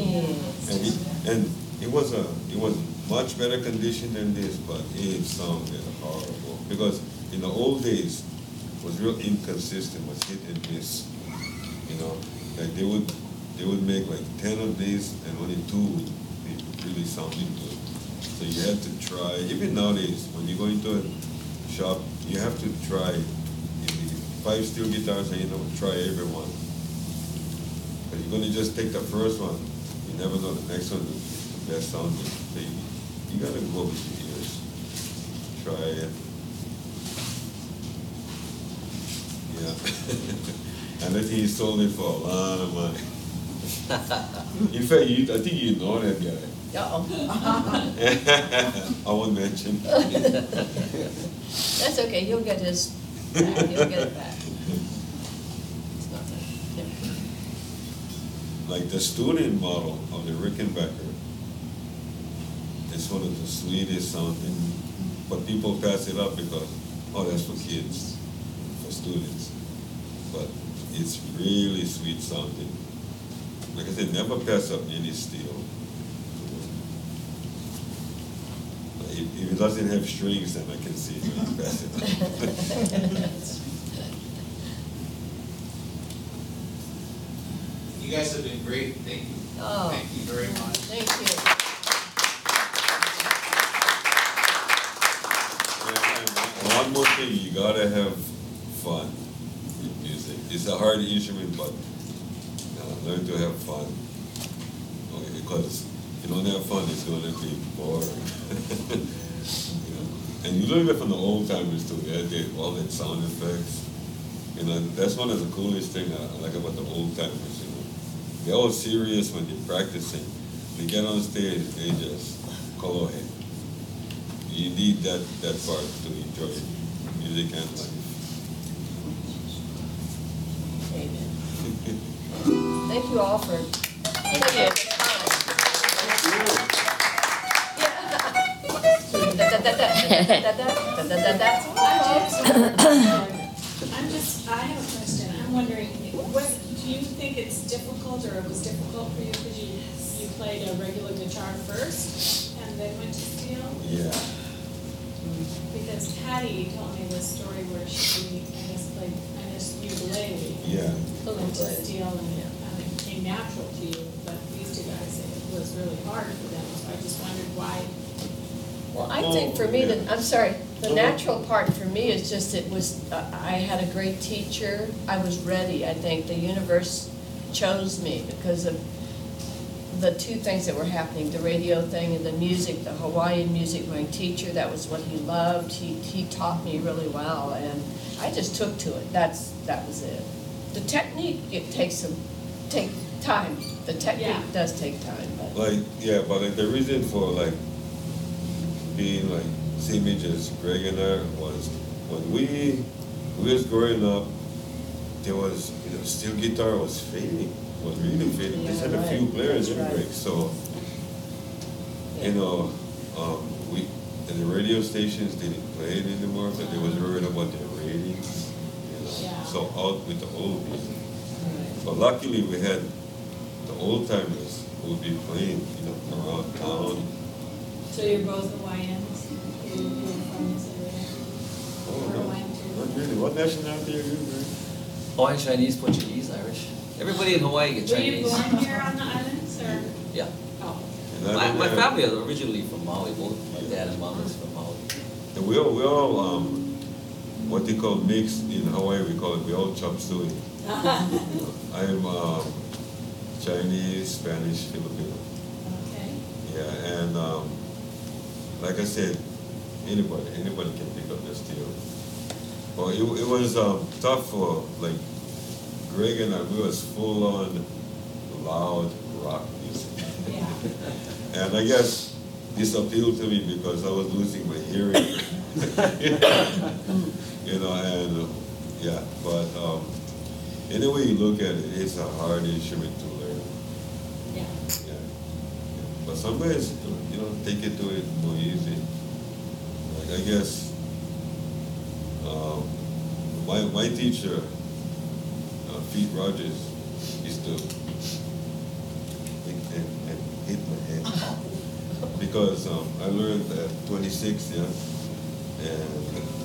And he, and it was a, it was much better condition than this, but it sounded horrible. Because in the old days, it was real inconsistent, was hit and miss, you know? Like they would, they would make like ten of these and only two would be really sounding good. So you had to try, even nowadays, when you go into a shop, you have to try five steel guitars and you know, try every one. But you're gonna just take the first one, you never know the next one is the best sounding. So you, you gotta go with your ears. Try it. Yeah. and I think he sold it for a lot of money. (laughs) In fact, you, I think you know that guy. Uh-oh. (laughs) I won't mention. That's okay, he'll get his, back. he'll get it back. It's. Yeah. Like the student model of the Rickenbacker is one of the sweetest sounding, but people pass it up because, oh, that's for kids, for students. But it's really sweet sounding. Like I said, never pass up any steel. If, if it doesn't have strings, then I can see it when you pass it. You guys have been great, thank you. Oh. Thank you very much. Thank you. One more thing, you gotta have fun with music. It's a hard instrument, but uh, learn to have fun. Okay, because if you don't have fun, it's gonna be boring. (laughs) You know, And you learn that from the old timers too, Yeah, they all that sound effects. You know, that's one of the coolest thing I like about the old timers, you know. They're all serious when they're practicing. They get on stage, they just color it. You need that, that part to enjoy music and life. Amen. Thank you all for taking the time. I'm just, I have a question, I'm wondering, was, do you think it's difficult, or it was difficult for you, because you, you played a regular guitar first, and then went to steel? Yeah, Because Patti told me this story where she, I guess, played, I guess, ukulele. yeah. Went to steel, and it kind of came natural to you, but these two guys, it was really hard for them, so I just wondered why. Well, I think for me, the, I'm sorry, the natural part for me is just it was, uh, I had a great teacher. I was ready, I think. The universe chose me because of the two things that were happening, the radio thing and the music, the Hawaiian music. My teacher, that was what he loved. He, he taught me really well and I just took to it. That's, that was it. The technique, it takes some, take time. The Yeah. technique does take time, but. Like, yeah, but like the reason for like being like same age as Greg and I was when we we was growing up, there was you know steel guitar was fading, was really fading. Just had a few Yeah, players right. in That's Greg, right. so you know, um, we and the radio stations didn't play it anymore, but they was worried about their ratings, you know. Yeah. So out with the old music. But luckily we had the old timers who would be playing, you know, around town. So you're both Hawaiians, you're, you're from this area? Oh, Or no. Hawaiian too? Not really. What nationality are you, Greg? Hawaiian, Chinese, Portuguese, Irish. Everybody in Hawaii gets Were you Chinese. born here on the islands, or? (laughs) Yeah. Oh, And I My, don't my have- family is originally from Maui, both my dad and mom is from Maui. And we all, we all, um, what they call mixed in Hawaii, we call it, we all chop suey. (laughs) I'm, um, Chinese, Spanish, Filipino. okay. Yeah, and, um, like I said, anybody, anybody can pick up the steel. Well, it, it was, um, tough for, like, Greg and I, we was full on loud rock music. Yeah. (laughs) And I guess this appealed to me because I was losing my hearing. (laughs) You know, and, uh, yeah, but, um, any way you look at it, it's a hard instrument to Yeah. yeah. But some ways, you know, take it to it more easy. Like, I guess, um, my, my teacher, uh, Pete Rogers, used to and, and hit my head. (laughs) Because, um, I learned at twenty-six, yeah, and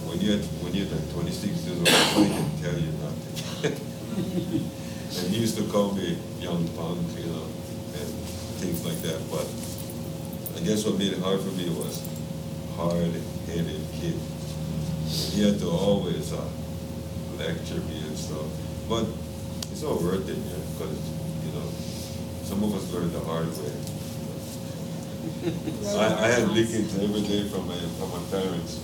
when you're, when you're like twenty-six years old, nobody can tell you nothing. (laughs) And he used to call me young punk, you know, and things like that, but I guess what made it hard for me was hard-headed kid. He had to always, uh, lecture me and stuff. But it's all worth it, yeah, because, you know, some of us learn the hard way. (laughs) I, I had lickings every day from my, from my parents,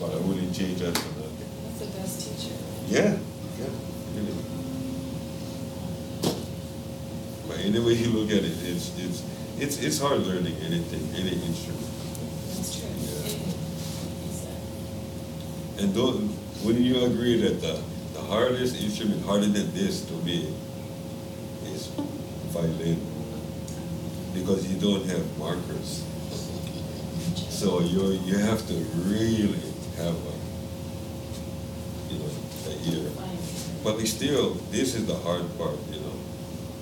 but I wouldn't change that for nothing. That's the best teacher. Yeah, yeah, But anyway you look at it, it's, it's, it's, it's hard learning anything, any instrument. That's true. Yeah. Anything you said. And don't, wouldn't you agree that the, the hardest instrument, harder than this to me, is violin? Because you don't have markers. So you you have to really have a, you know, the ear. But still, this is the hard part, you know.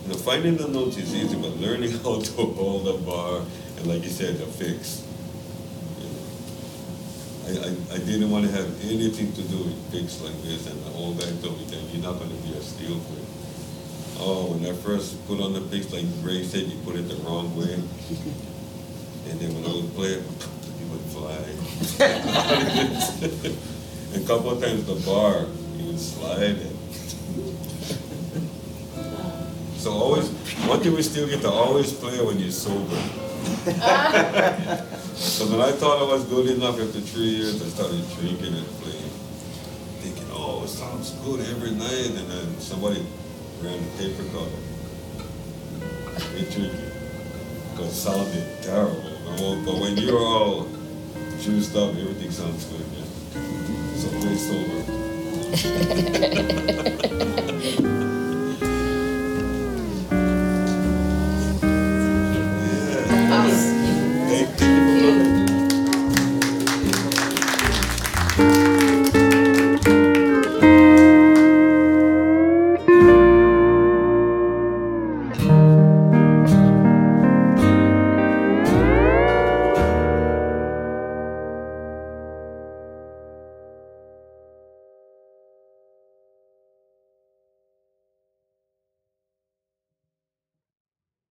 You know, finding the notes is easy, but learning (laughs) how to hold a bar and like you said, the fix. You know. I, I, I didn't want to have anything to do with picks like this, and the old guy told me that you're not going to be a steel player. Oh, when I first put on the picks, like Ray said, you put it the wrong way. And then when I would play it, (laughs) it would fly. (laughs) a couple of times the bar, you would slide So always, what do we still get to always play when you're sober. (laughs) So when I thought I was good enough after three years, I started drinking and playing, thinking, oh, it sounds good every night, and then somebody ran the paper recorder. We drinking, because it sounded terrible. But when you're all juiced up, everything sounds good, yeah. So play sober. (laughs)